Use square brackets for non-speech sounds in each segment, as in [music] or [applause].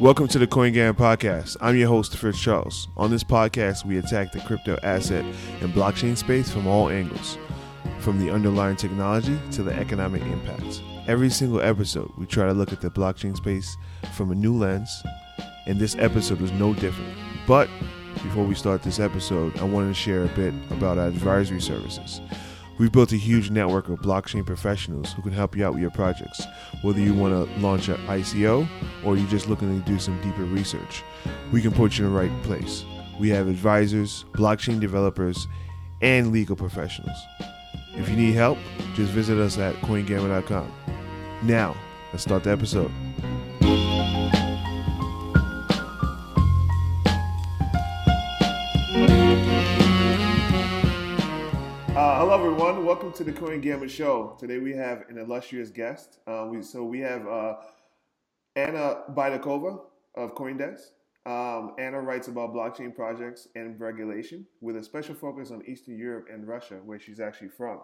Welcome to the CoinGamma podcast. I'm your host, Fritz Charles. On this podcast, we attack the crypto asset and blockchain space from all angles, from the underlying technology to the economic impacts. Every single episode, we try to look at the blockchain space from a new lens, and this episode was no different. But before we start this episode, I wanted to share a bit about our advisory services. We've built a huge network of blockchain professionals who can help you out with your projects, whether you want to launch an ICO or you're just looking to do some deeper research. We can put you in the right place. We have advisors, blockchain developers, and legal professionals. If you need help, just visit us at coingamma.com. Now, let's start the episode. Uh, hello, everyone. Welcome to the Coin Gamma Show. Today we have an illustrious guest. Uh, we, so we have uh, Anna Baydakova of CoinDesk. Um, Anna writes about blockchain projects and regulation with a special focus on Eastern Europe and Russia, where she's actually from.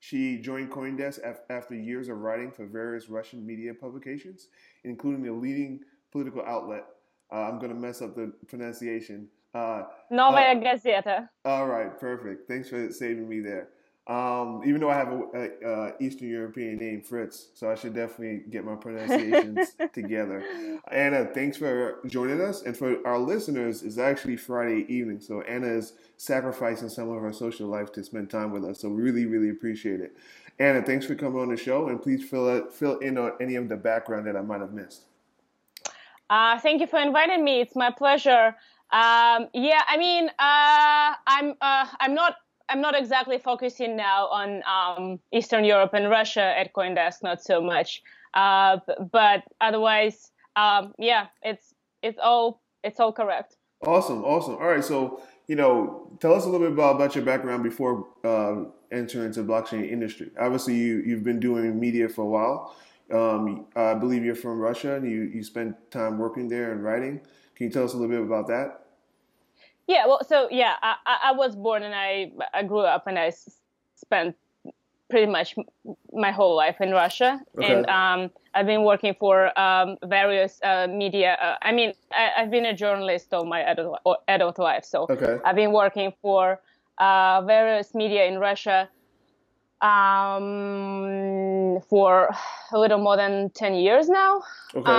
She joined CoinDesk af- after years of writing for various Russian media publications, including the leading political outlet. Uh, I'm going to mess up the pronunciation. Uh, Novaya uh, All right, perfect. Thanks for saving me there. Um, even though I have a, a, a, Eastern European name, Fritz, so I should definitely get my pronunciations [laughs] together. Anna, thanks for joining us. And for our listeners, it's actually Friday evening, so Anna is sacrificing some of her social life to spend time with us. So really, really appreciate it. Anna, thanks for coming on the show, and please fill fill in on any of the background that I might have missed. Uh, thank you for inviting me. It's my pleasure. Um, yeah, I mean, uh, I'm uh, I'm not I'm not exactly focusing now on um, Eastern Europe and Russia at CoinDesk, not so much. Uh, but otherwise, um, yeah, it's it's all it's all correct. Awesome, awesome. All right, so you know, tell us a little bit about, about your background before uh, entering into blockchain industry. Obviously, you you've been doing media for a while. Um, I believe you're from Russia, and you you spent time working there and writing. Can you tell us a little bit about that? Yeah, well, so yeah, I, I- was born and I I grew up and I s- spent pretty much my whole life in Russia, Okay. and um, I've been working for um, various uh, media. Uh, I mean, I, I've been a journalist all my adult adult life, so Okay. I've been working for uh, various media in Russia um, for a little more than ten years now. Okay.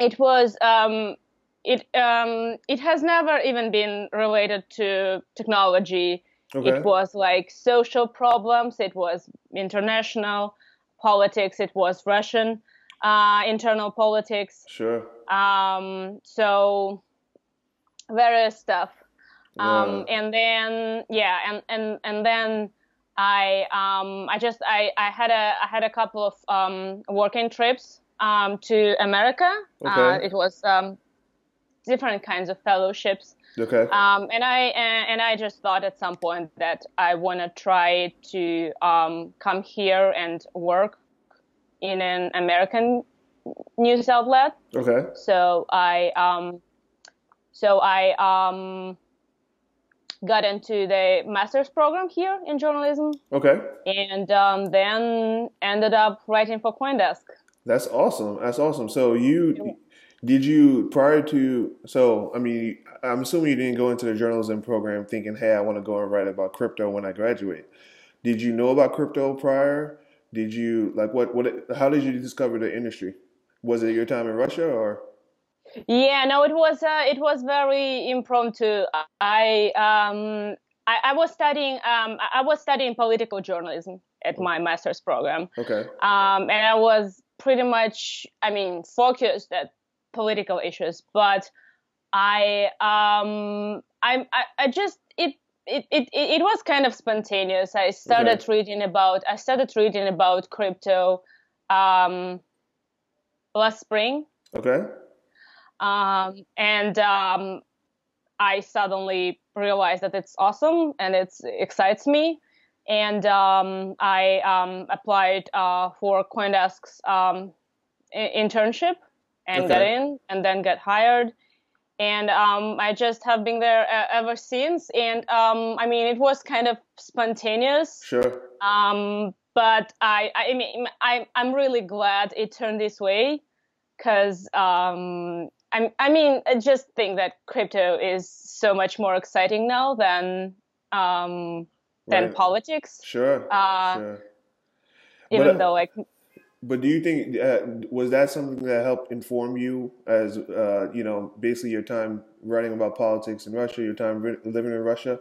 It was um, it um, it has never even been related to technology. okay. It was like social problems. It was international politics. It was Russian uh, internal politics. Sure. Um, so various stuff. Um, Yeah. and then yeah, and and and then I um, I just I, I had a I had a couple of um, working trips um, to America. Uh, it was um, different kinds of fellowships. Okay. Um, and I and, and I just thought at some point that I want to try to um, come here and work in an American news outlet. Okay. So I um, so I um, got into the master's program here in journalism, Okay. and um, then ended up writing for CoinDesk. That's awesome. That's awesome. So you did you prior to so I mean I'm assuming you didn't go into the journalism program thinking, hey, I want to go and write about crypto when I graduate. Did you know about crypto prior? Did you like what what how did you discover the industry? Was it your time in Russia or Yeah, no, it was uh, it was very impromptu. I um I, I was studying um I I was studying political journalism at my master's program, okay. um, and I was pretty much I mean focused at political issues, but I um I I, I just it. It, it, it was kind of spontaneous. I started Okay. reading about I started reading about crypto um, last spring, Okay. um, and um, I suddenly realized that it's awesome and it excites me. And um, I um, applied uh, for CoinDesk's um, i- internship and got in, and then got hired. And um, I just have been there uh, ever since. And um, I mean, it was kind of spontaneous. Sure. Um, but I, I mean, I, I'm really glad it turned this way because um, I, I mean, I just think that crypto is so much more exciting now than um, than right. politics. Sure. Uh, sure. Even but, though, like, but do you think uh, was that something that helped inform you as uh, you know, basically your time writing about politics in Russia, your time living in Russia?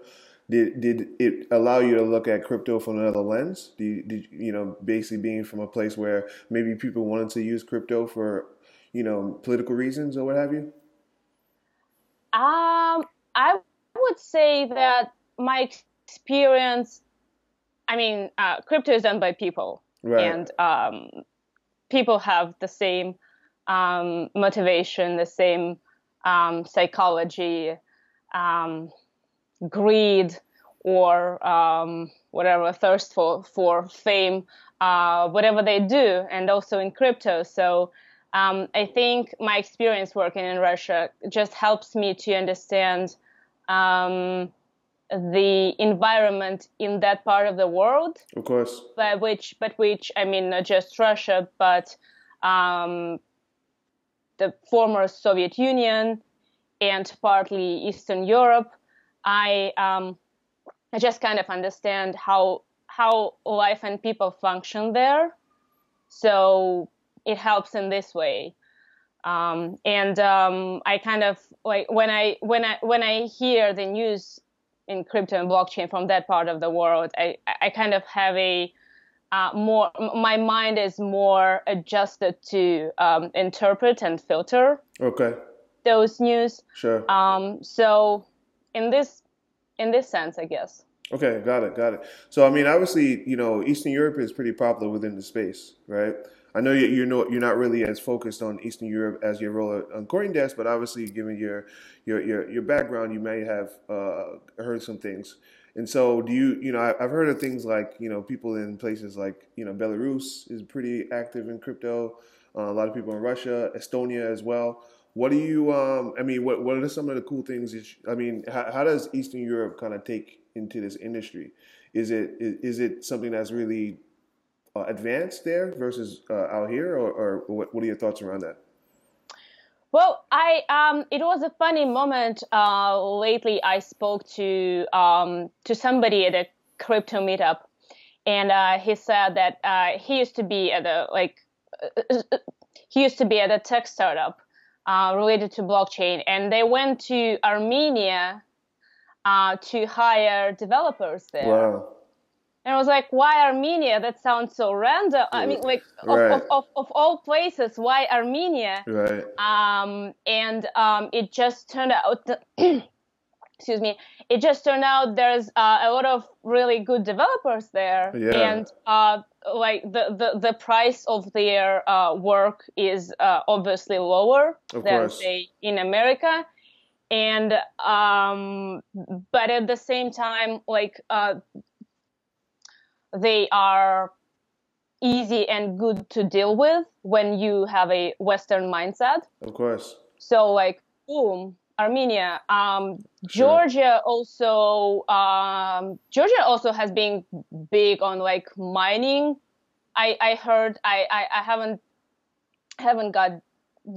Did did it allow you to look at crypto from another lens? Do you, did you know basically being from a place where maybe people wanted to use crypto for you know political reasons or what have you? Um, I would say that my experience. I mean, uh, crypto is done by people, right. and um, people have the same um, motivation, the same um, psychology, um, greed, or um, whatever thirst for for fame, uh, whatever they do, and also in crypto. So um, I think my experience working in Russia just helps me to understand um, the environment in that part of the world. Of course. But which, but which, I mean, not just Russia, but um, the former Soviet Union and partly Eastern Europe. I um, I just kind of understand how how life and people function there. So it helps in this way. Um, and um, I kind of like when I when I when I hear the news in crypto and blockchain from that part of the world, I I kind of have a uh, more my mind is more adjusted to um, interpret and filter. Okay. Those news. Sure. Um. So in this in this sense, I guess. Okay, got it, got it. So I mean, obviously, you know, Eastern Europe is pretty popular within the space, right? I know you, you're not you're not really as focused on Eastern Europe as your role on Coin Desk, but obviously, given your your your, your background, you may have uh, heard some things. And so, do you you know I, have heard of things like you know people in places like you know Belarus is pretty active in crypto. Uh, a lot of people in Russia, Estonia as well. What do you um, I mean, what what are some of the cool things? You, I mean, how, how does Eastern Europe kind of take into this industry? Is it is, is it something that's really uh, advanced there versus uh, out here, or, or what, what, are your thoughts around that? Well, I um, it was a funny moment uh, lately. I spoke to um, to somebody at a crypto meetup, and uh, he said that uh, he used to be at a like uh, he used to be at a tech startup related to blockchain, and they went to Armenia to hire developers there. Wow and I was like, why Armenia? That sounds so random. I mean, like, right. of, of, of, all places, why Armenia? Right. Um, and um, it just turned out, [clears throat] excuse me, it just turned out there's uh, a lot of really good developers there. Yeah. And uh, like the, the, the price of their uh, work is uh, obviously lower of than, course. say, in America. And, um, but at the same time, like, uh, they are easy and good to deal with when you have a Western mindset. Of course. So like, boom, Armenia, um, Georgia sure. also, um, Georgia also has been big on like mining. I, I heard, I, I, I haven't, haven't got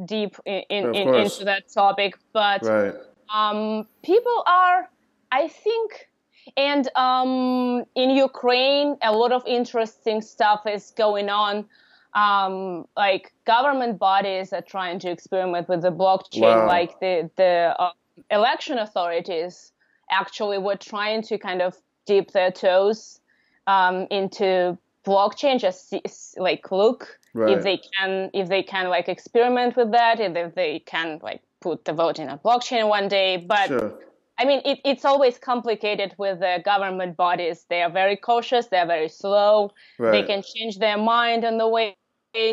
deep in, in, in into that topic, but, right. um, people are, I think, and um, in Ukraine, a lot of interesting stuff is going on. Um, like government bodies are trying to experiment with the blockchain, wow. like the the uh, election authorities actually were trying to kind of dip their toes um, into blockchain, just see, like look right. if they can if they can like experiment with that, if they can like put the vote in a blockchain one day, but. Sure I mean, it, it's always complicated with the government bodies. They are very cautious. They are very slow. Right. They can change their mind on the way.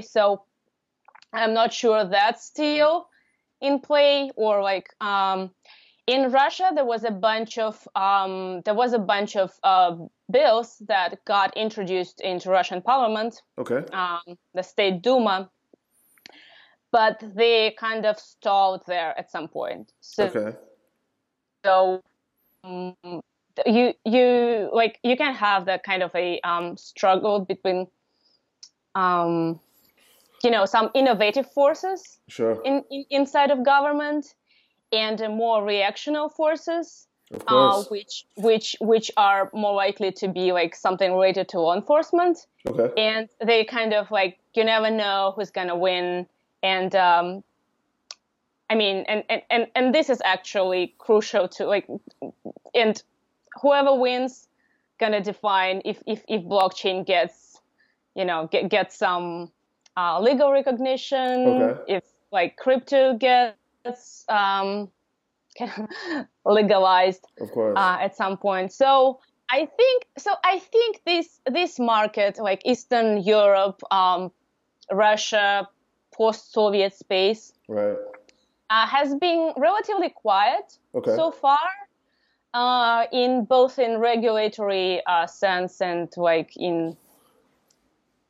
So I'm not sure that's still in play or like um, in Russia there was a bunch of um, there was a bunch of uh, bills that got introduced into Russian Parliament. Okay. Um, the State Duma, but they kind of stalled there at some point. So okay so um, you you like you can have that kind of a um, struggle between um, you know some innovative forces Sure. in, in inside of government and more reactional forces uh, which which which are more likely to be like something related to law enforcement okay. and they kind of like you never know who's gonna win and um i mean and and and, and this is actually crucial to like and whoever wins gonna define if if, if blockchain gets you know get, get some uh, legal recognition Okay. if like crypto gets um [laughs] legalized uh, at some point. So I think so. I think this this market, like Eastern Europe, um, Russia, post-Soviet space, right. Uh, has been relatively quiet Okay. so far. Uh, in both in regulatory uh, sense and like in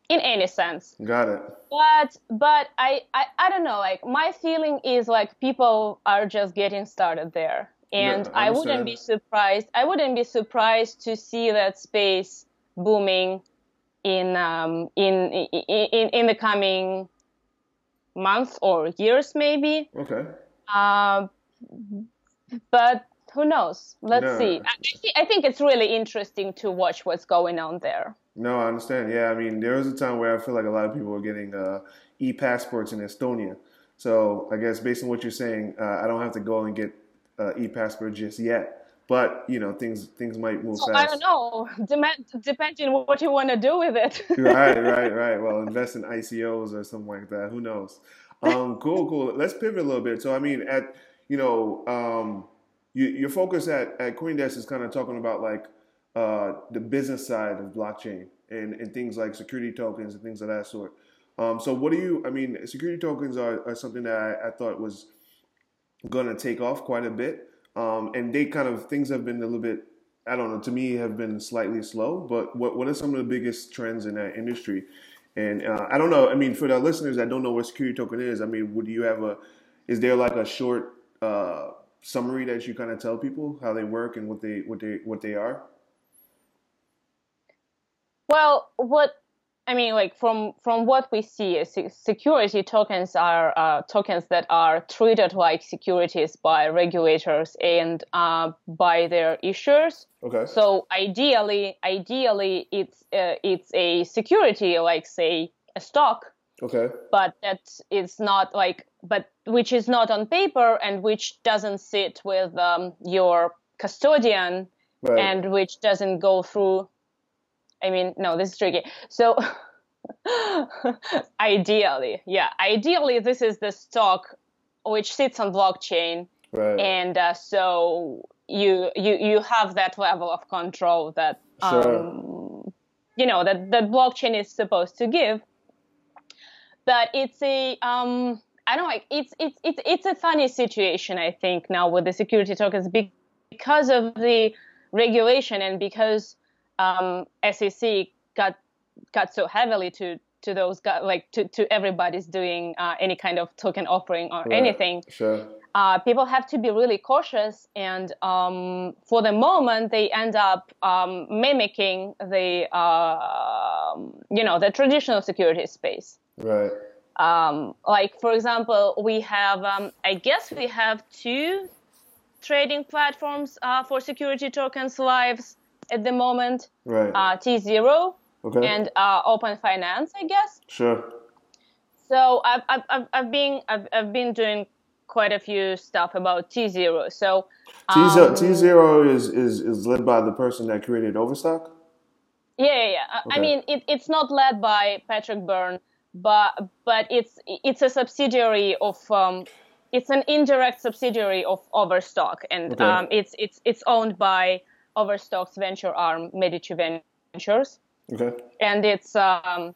in any sense Got it. but but I, I i don't know like my feeling is like people are just getting started there and Yeah, I i wouldn't be surprised i wouldn't be surprised to see that space booming in um in in in, in the coming months or years maybe Okay. uh, but who knows let's No. see I, I I think it's really interesting to watch what's going on there No, I understand. Yeah, I mean, there was a time where I feel like a lot of people were getting uh, e-passports in Estonia. So I guess based on what you're saying, uh, I don't have to go and get uh, e-passport just yet. But you know, things things might move so fast. i don't know [laughs] Demand, depending what you want to do with it [laughs] right, right, right. Well, invest in ICOs or something like that. Who knows? Um, cool, cool. Let's pivot a little bit. So, I mean, at you know, um, you, your focus at at CoinDesk is kind of talking about like uh, the business side of blockchain and, and things like security tokens and things of that sort. Um, so, what do you? I mean, security tokens are, are something that I, I thought was going to take off quite a bit, um, and they kind of things have been a little bit. I don't know. To me, have been slightly slow. But what what are some of the biggest trends in that industry? And uh, I don't know. I mean, for the listeners that don't know what security token is, I mean, would you have a? Is there like a short uh, summary that you kind of tell people how they work and what they what they what they are? Well, what I mean, like from from what we see, security tokens are uh, tokens that are treated like securities by regulators and uh, by their issuers. Okay. So ideally, ideally, it's uh, it's a security like say a stock, Okay. but that is not like but which is not on paper and which doesn't sit with um, your custodian Right. and which doesn't go through i mean no this is tricky so [laughs] ideally yeah ideally this is the stock which sits on blockchain right. and uh, so you you you have that level of control that um, Sure. you know that that blockchain is supposed to give but it's a um i don't know like it's it's it's it's a funny situation i think now with the security tokens because of the regulation and because um, SEC got got so heavily to to those like to, to everybody's doing uh, any kind of token offering or Right. anything Sure. uh, people have to be really cautious and um, for the moment they end up um, mimicking the uh, you know the traditional security space Right. um, like for example we have um, i guess we have two trading platforms uh, for security tokens lives at the moment Right. uh, t0 okay. and uh, open finance i guess sure. so I've, I've, I've- been I've, I've been doing quite a few stuff about t0 so T zero, um, T zero is, is is led by the person that created Overstock. Yeah, yeah, yeah. I- Okay. I mean, it, it's not led by Patrick Byrne, but but it's it's a subsidiary of um, it's an indirect subsidiary of Overstock, and Okay. um, it's it's it's owned by Overstock's venture arm, Medici Ventures, Okay. and it's um,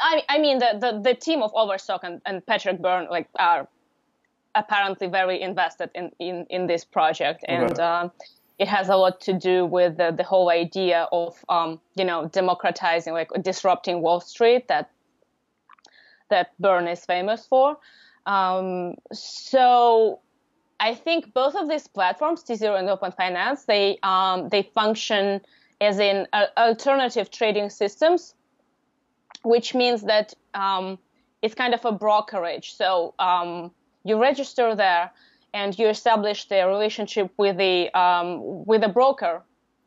I I mean the the, the team of Overstock and, and Patrick Byrne like are apparently very invested in in, in this project, and Okay. um, it has a lot to do with the, the whole idea of um, you know democratizing like disrupting Wall Street that that Byrne is famous for. Um, so I think both of these platforms, T0 and Open Finance, they um, they function as in uh, alternative trading systems which means that um, it's kind of a brokerage. So um, you register there and you establish the relationship with the um, with a broker.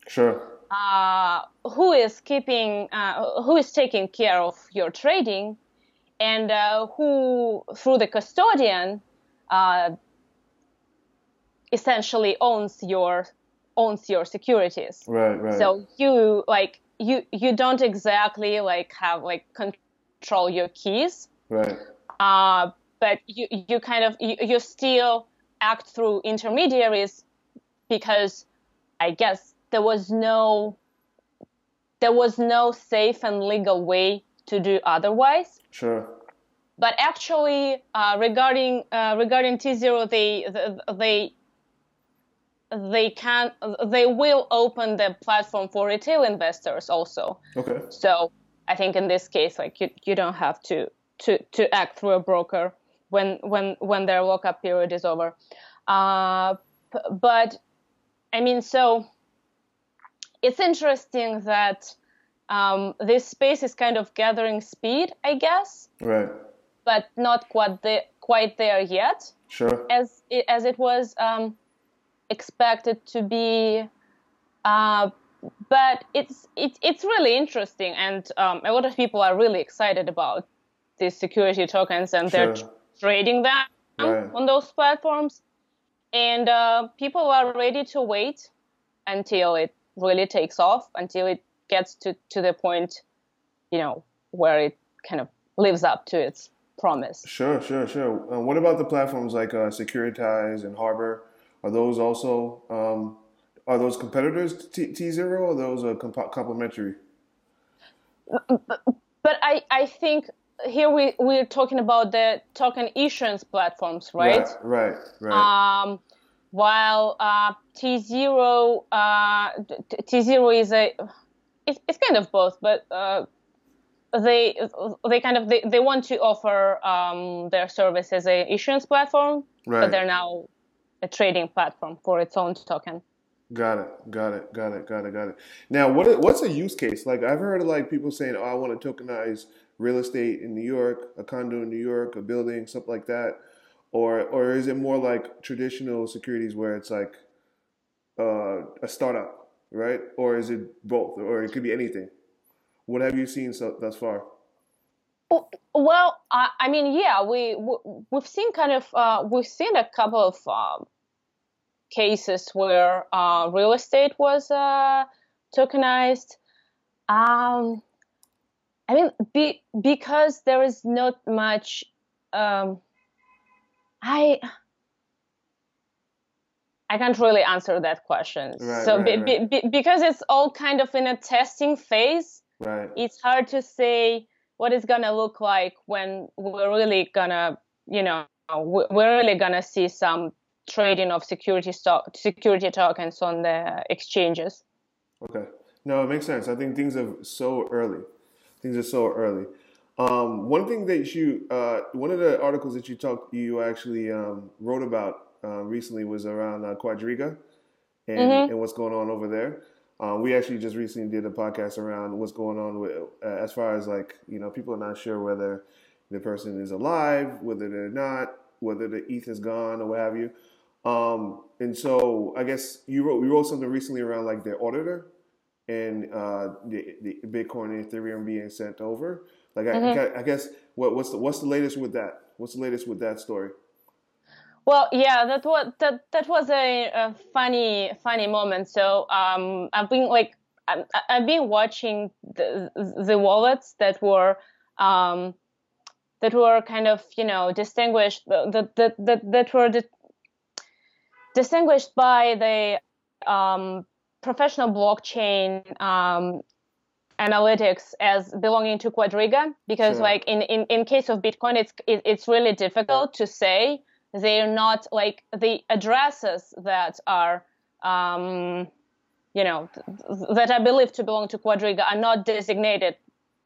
Sure. Uh, who is keeping uh, who is taking care of your trading and uh, who through the custodian uh, essentially owns your owns your securities Right, right. so you like you you don't exactly like have like control your keys right. uh, but you you kind of you, you still act through intermediaries because I guess there was no there was no safe and legal way to do otherwise. Sure. But actually, uh, regarding uh, regarding T zero, they they they can they will open the platform for retail investors also. Okay. So I think in this case, like you, you don't have to, to, to act through a broker when when when their lockup period is over. Uh, but I mean, so it's interesting that um, this space is kind of gathering speed, I guess, Right. but not quite the, quite there yet, Sure. as it, as it was um, expected to be. Uh, but it's it's it's really interesting, and um, a lot of people are really excited about these security tokens, and they're trading them Right. on those platforms. And uh, people are ready to wait until it really takes off, until it gets to, to the point, you know, where it kind of lives up to its promise. Sure, sure, sure. Uh, what about the platforms like uh, Securitize and Harbor? Are those also um, are those competitors to T zero or those are comp- complementary? But I, I think here we, we're talking about the token issuance platforms, right? Right, right, right. Um, while uh, T zero uh, T zero is a it's, it's kind of both, but uh, they they kind of they, they want to offer um, their service as a issuance platform, Right. but they're now a trading platform for its own token. Got it, got it, got it, got it, got it. Now, what what's a use case? Like I've heard of like people saying, "Oh, I want to tokenize real estate in New York, a condo in New York, a building, something like that," or or is it more like traditional securities where it's like uh, a startup, right? Or is it both, or it could be anything? What have you seen so, thus far? Well, I, I mean, yeah, we, we we've seen kind of uh, we've seen a couple of um, cases where uh, real estate was uh, tokenized. Um, I mean, be, because there is not much. Um, I I can't really answer that question. Right, so right, be, right. Be, because it's all kind of in a testing phase Right. it's hard to say what it's gonna look like when we're really gonna, you know, we- we're really gonna see some trading of security stock, security tokens on the exchanges. Okay. No, it makes sense. I think things are so early. Things are so early. Um, one thing that you, uh, one of the articles that you talked, you actually um, wrote about uh, recently was around uh, Quadriga and, and what's going on over there. Um, we actually just recently did a podcast around what's going on with, uh, as far as like, you know, people are not sure whether the person is alive, whether they're not, whether the ETH is gone or what have you. Um, and so I guess you wrote, you wrote something recently around like their auditor and uh, the, the Bitcoin and Ethereum being sent over. Like I, I guess what, what's the what's the latest with that? What's the latest with that story? Well, yeah, that was that that was a, a funny funny moment. So um, I've been like I- I've been watching the the wallets that were um, that were kind of you know distinguished that that that, that were di- distinguished by the um, professional blockchain um, analytics as belonging to Quadriga because Sure. like in, in, in case of Bitcoin it's it, it's really difficult to say they're not like the addresses that are um, you know th- that I believe to belong to Quadriga are not designated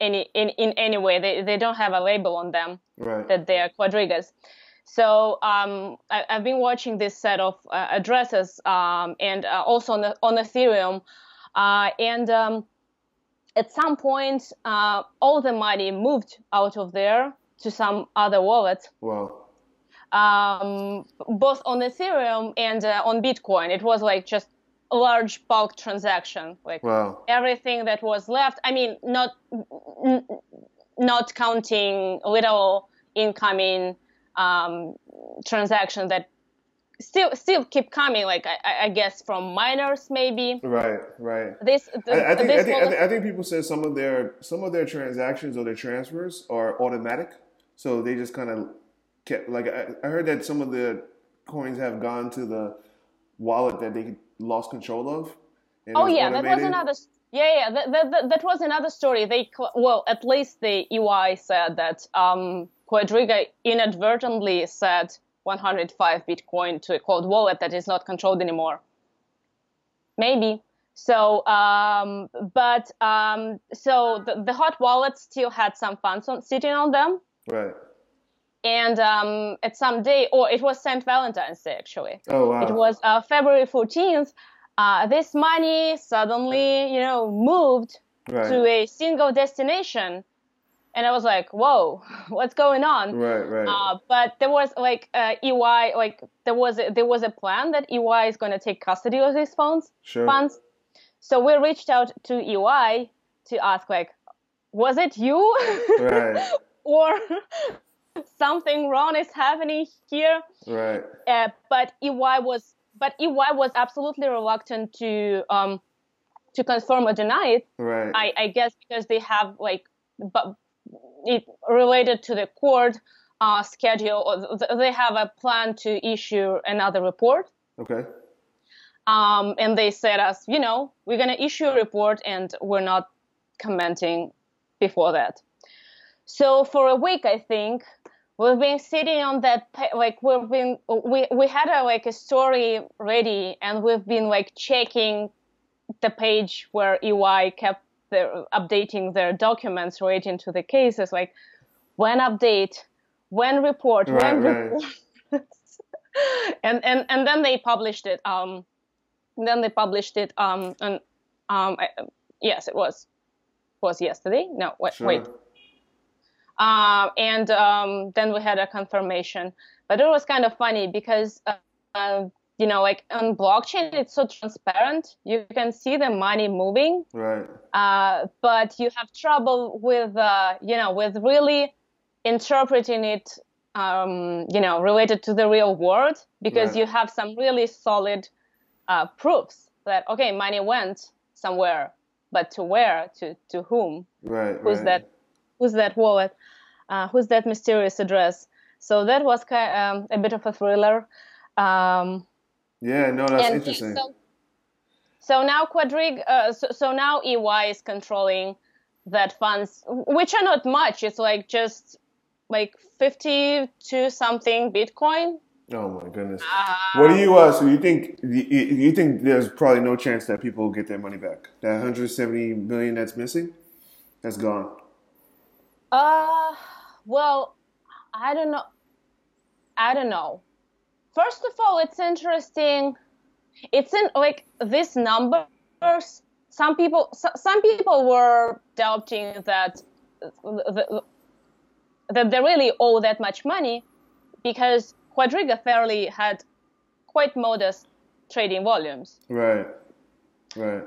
any in, in any way they, they don't have a label on them Right. that they are Quadrigas. So um, I, I've been watching this set of uh, addresses um, and uh, also on, the, on Ethereum, uh, and um, at some point, uh, all the money moved out of there to some other wallet. Wow. Um, both on Ethereum and uh, on Bitcoin, it was like just a large bulk transaction. Like Wow. everything that was left. I mean, not n- not counting little incoming um, transaction that still still keep coming. Like I- I, guess from miners maybe. Right. Right. This I, I think I think, I think I think people say some of their some of their transactions or their transfers are automatic, so they just kind of kept like I, I heard that some of the coins have gone to the wallet that they lost control of. Oh yeah, that was another. Yeah, yeah, that, that, that, that was another story. They well, at least the EY said that um, Quadriga inadvertently set 105 Bitcoin to a cold wallet that is not controlled anymore. Maybe. So, um, but um, so the, the hot wallet still had some funds on, sitting on them, right. And um, at some day, or it was Saint Valentine's Day actually. Oh wow. It was uh, February 14th. Uh, this money suddenly, you know, moved right. to a single destination, and I was like, "Whoa, [laughs] what's going on?" right. Right. Uh, but there was like uh, EY, like there was a, there was a plan that EY is going to take custody of these funds. sure. Funds. So we reached out to EY to ask, like, was it you, Right. [laughs] or [laughs] something wrong is happening here? Right. uh, but EY was but EY was absolutely reluctant to um, to confirm or deny it. Right. I, I guess because they have like but it related to the court uh, schedule. Or th- they have a plan to issue another report. okay. Um, and they said us, you know, we're gonna issue a report and we're not commenting before that. So for a week, I think we've been sitting on that, like we've been, we we had a like a story ready, and we've been like checking the page where EY kept their updating their documents relating to the cases, like when update, when report, Right, when right. report. [laughs] and and and then they published it. Um, then they published it. Um, and um, I, yes, it was was yesterday. No, wait, Sure. wait. Um, and um, then we had a confirmation, but it was kind of funny because uh, uh, you know, like on blockchain, it's so transparent. You can see the money moving, Right. uh, but you have trouble with uh, you know with really interpreting it um, you know related to the real world because Right. you have some really solid uh, proofs that okay money went somewhere but to where to to whom Right. who's right. that who's that wallet uh, who's that mysterious address so that was ki- um, a bit of a thriller um, Yeah. No, that's and interesting. So, so now Quadrig, uh, so, so now EY is controlling that funds, which are not much. It's like just like 50 to something Bitcoin. oh my goodness. Uh, What do you uh? So you think you, think there's probably no chance that people will get their money back? That 170 million that's missing, that's gone. Uh, well, I don't know. I don't know. First of all, it's interesting. It's in like these numbers. Some people, so, some people were doubting that the, that they really owe that much money because Quadriga fairly had quite modest trading volumes. Right. Right.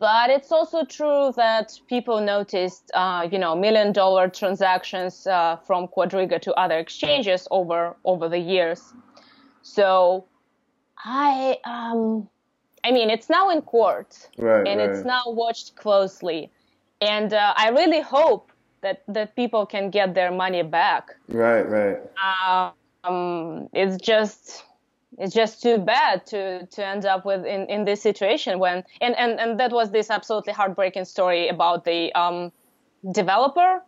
But it's also true that people noticed, uh, you know, million dollar transactions uh, from Quadriga to other exchanges over over the years. So, I um, I mean, it's now in court Right. and right. it's now watched closely, and uh, I really hope that that people can get their money back. Right. Right. Um, it's just it's just too bad to to end up with in, in this situation when and, and and that was this absolutely heartbreaking story about the um, developer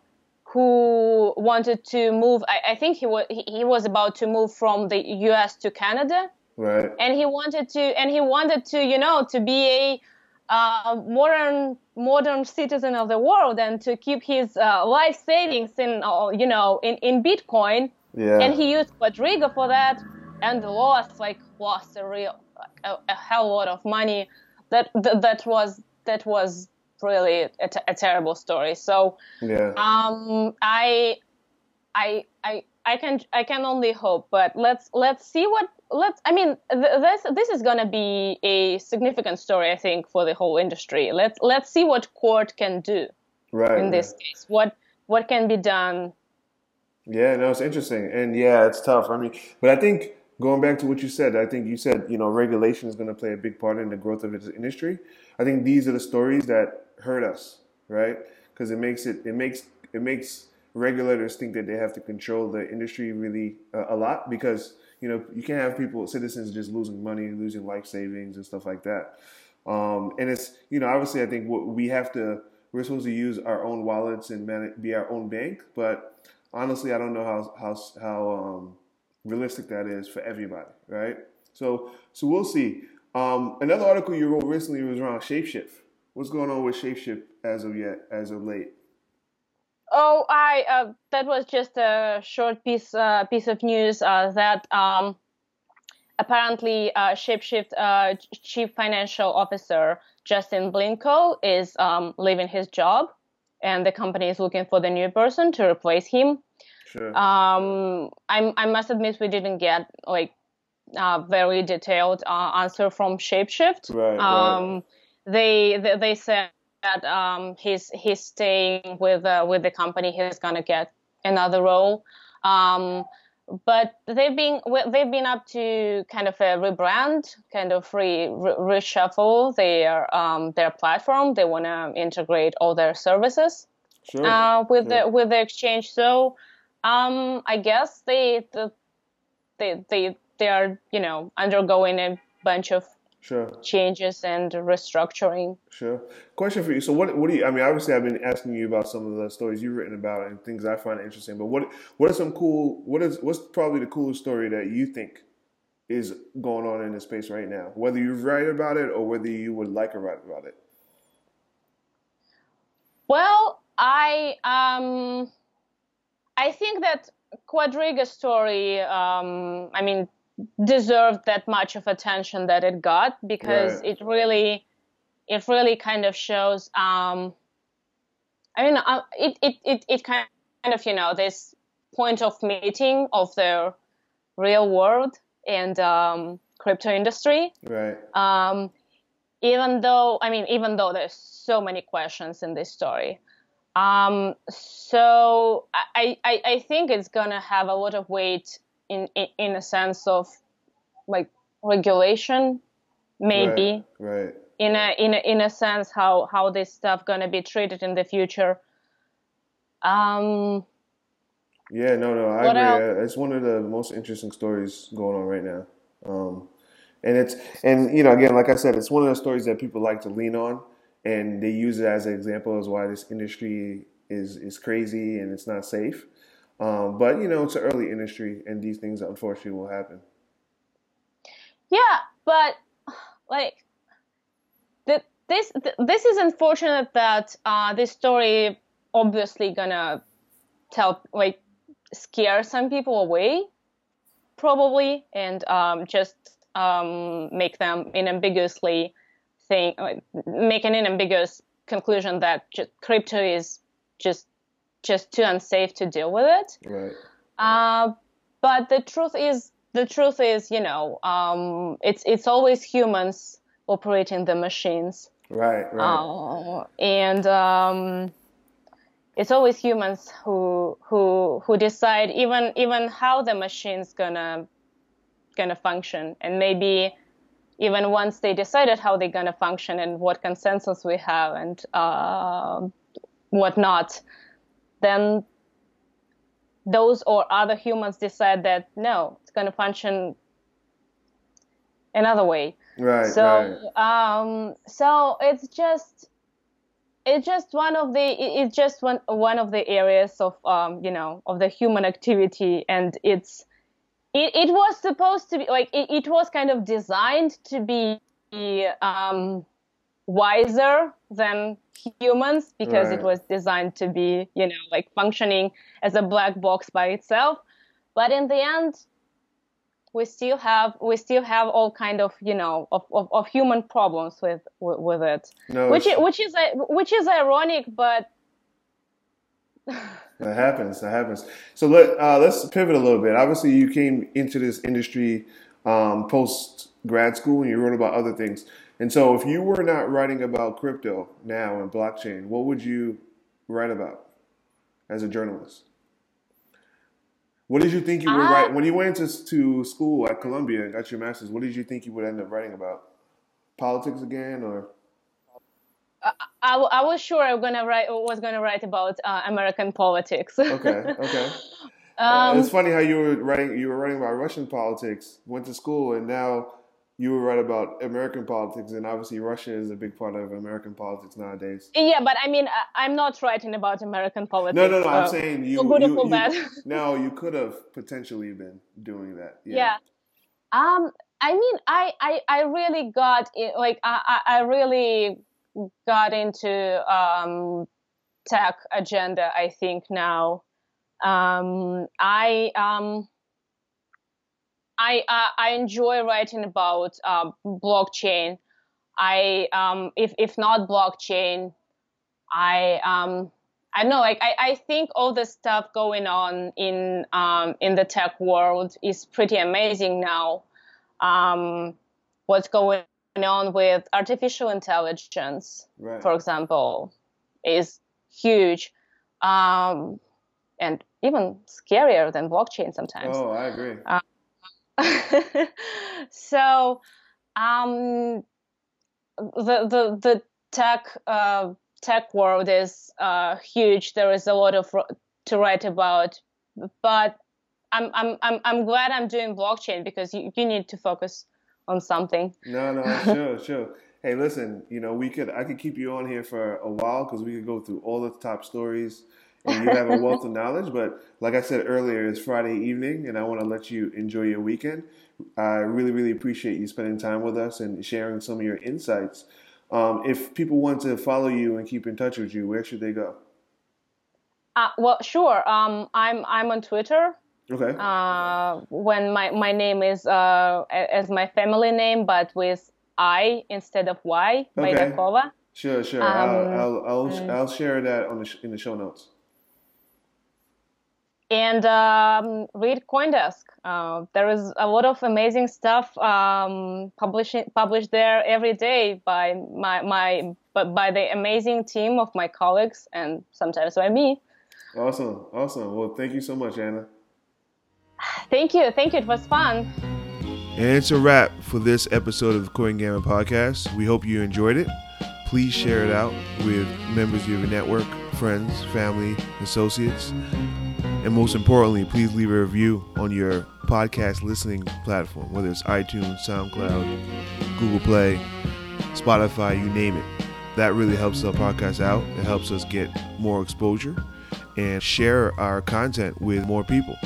who wanted to move I, I think he was he, was about to move from the US to Canada Right. and he wanted to and he wanted to you know to be a uh, modern modern citizen of the world and to keep his uh, life savings in uh, you know in, in Bitcoin Yeah. and he used Quadriga for that and lost like lost a real like, a, a hell lot of money that, that that was that was really a, t- a terrible story. So Yeah. um, I, I, I, I can I can only hope, but let's let's see what let's. I mean, th- this this is gonna be a significant story, I think, for the whole industry. Let's let's see what court can do right. in this right. case. What what can be done? Yeah, no, it's interesting, and yeah, it's tough. I mean, but I think going back to what you said, I think you said you know regulation is going to play a big part in the growth of this industry. I think these are the stories that hurt us, right? Because it makes it it makes it makes regulators think that they have to control the industry really uh, a lot because you know you can't have people citizens just losing money, losing life savings and stuff like that. Um, and it's you know obviously I think what we have to we're supposed to use our own wallets and be our own bank, but honestly I don't know how how how um, realistic that is for everybody, right? So so we'll see. Um, another article you wrote recently was around Shapeshift. What's going on with Shapeshift as of yet, as of late? Oh, I uh, that was just a short piece uh, piece of news uh, that um, apparently uh, Shapeshift uh, chief financial officer Justin Blinko is um, leaving his job, and the company is looking for the new person to replace him. Sure. Um, I I must admit we didn't get like a very detailed uh, answer from Shapeshift. Right, right. Um, they, they they said that um, he's he's staying with uh, with the company. He's gonna get another role. Um, but they've been they've been up to kind of a rebrand, kind of re, re reshuffle their um, their platform. They want to integrate all their services sure. uh, with sure. the with the exchange. So um, I guess they the, they they they are you know undergoing a bunch of sure. changes and restructuring. Sure. Question for you. So, what what do you? I mean, obviously, I've been asking you about some of the stories you've written about and things I find interesting. But what what are some cool? What is what's probably the coolest story that you think is going on in the space right now? Whether you write about it or whether you would like to write about it. Well, I um, I think that Quadriga story. Um, I mean, deserved that much of attention that it got because Right. it really, it really kind of shows. Um, I mean, uh, it, it it it kind of you know this point of meeting of the real world and um, crypto industry Right. um, even though I mean, even though there's so many questions in this story. Um, so I, I, I think it's gonna have a lot of weight in, in, in a sense of like regulation, maybe Right. right. in a in a in a sense how how this stuff gonna be treated in the future. Um, Yeah, no, no, I agree. else? Uh, It's one of the most interesting stories going on right now. Um, and it's and you know, again, like I said, it's one of the stories that people like to lean on, and they use it as an example as why this industry is is crazy and it's not safe. Um, but you know, it's an early industry, and these things unfortunately will happen. Yeah, but like th- this th- this is unfortunate that uh, this story obviously gonna tell like scare some people away probably and um, just um, make them inambiguously think make an ambiguous conclusion that crypto is just just too unsafe to deal with it Right. uh, but the truth is, the truth is, you know, um, it's it's always humans operating the machines, Right. Right. uh, and um, it's always humans who who who decide even even how the machine's gonna gonna function, and maybe even once they decided how they're gonna function and what consensus we have and uh, whatnot, then those or other humans decide that no, it's going to function another way. right. So, right. um, so it's just, it's just one of the, it's just one one of the areas of, um, you know, of the human activity, and it's, it, it was supposed to be like it, it was kind of designed to be, um, wiser than humans because Right. it was designed to be, you know, like functioning as a black box by itself. But in the end, we still have we still have all kind of you know of, of, of human problems with with, with it no, which is, which is which is ironic but [sighs] [laughs] that happens that happens so let uh, let's pivot a little bit obviously you came into this industry um, post grad school and you wrote about other things and so if you were not writing about crypto now and blockchain what would you write about as a journalist what did you think you would write when you went into to school at Columbia and got your master's? What did you think you would end up writing about? Politics again, or? I, I, I was sure I was gonna write was gonna write about uh, American politics. [laughs] okay, okay. [laughs] Um, uh, it's funny how you were writing you were writing about Russian politics, went to school, and now you were right about American politics, and obviously Russia is a big part of American politics nowadays. Yeah, but I mean, I'm not writing about American politics. No, no, no. I'm saying you. good you, bad. [laughs] You, no, you could have potentially been doing that. Yeah. yeah. Um. I mean, I, I, I really got it, like I, I really got into um, tech agenda. I think now. Um. I um I uh, I enjoy writing about uh, blockchain. I um, if if not blockchain, I um, I know like I, I think all the stuff going on in um, in the tech world is pretty amazing now. Um, what's going on with artificial intelligence, right. for example, is huge, um, and even scarier than blockchain sometimes. Oh, I agree. Uh, [laughs] so um, the the the tech uh, tech world is uh, huge. There is a lot of to write about, but I'm I'm I'm I'm glad I'm doing blockchain because you, you need to focus on something. No, no, [laughs] sure, sure. Hey, listen, you know, we could I could keep you on here for a while because we could go through all the top stories and you have a [laughs] wealth of knowledge. But like I said earlier, it's Friday evening, and I want to let you enjoy your weekend. I really, really appreciate you spending time with us and sharing some of your insights. Um, if people want to follow you and keep in touch with you, where should they go? Uh, well, sure. Um, I'm I'm on Twitter. Okay. Uh, when my my name is uh, as my family name, but with I instead of Y, okay. Baydakova. Sure, sure. Um, I'll I'll I'll, mm. I'll, share that on the sh- in the show notes and um, read CoinDesk. Uh, there is a lot of amazing stuff um, published published there every day by my my but by the amazing team of my colleagues and sometimes by me. Awesome, awesome. Well, thank you so much, Anna. Thank you, thank you. It was fun. And it's a wrap for this episode of the CoinGamma podcast. We hope you enjoyed it. Please share it out with members of your network, friends, family, associates. And most importantly, please leave a review on your podcast listening platform, whether it's iTunes, SoundCloud, Google Play, Spotify, you name it. That really helps our podcast out. It helps us get more exposure and share our content with more people.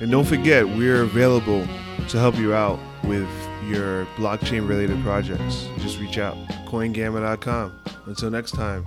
And don't forget, we're available to help you out with your blockchain related projects. Just reach out, coingamma.com. Until next time.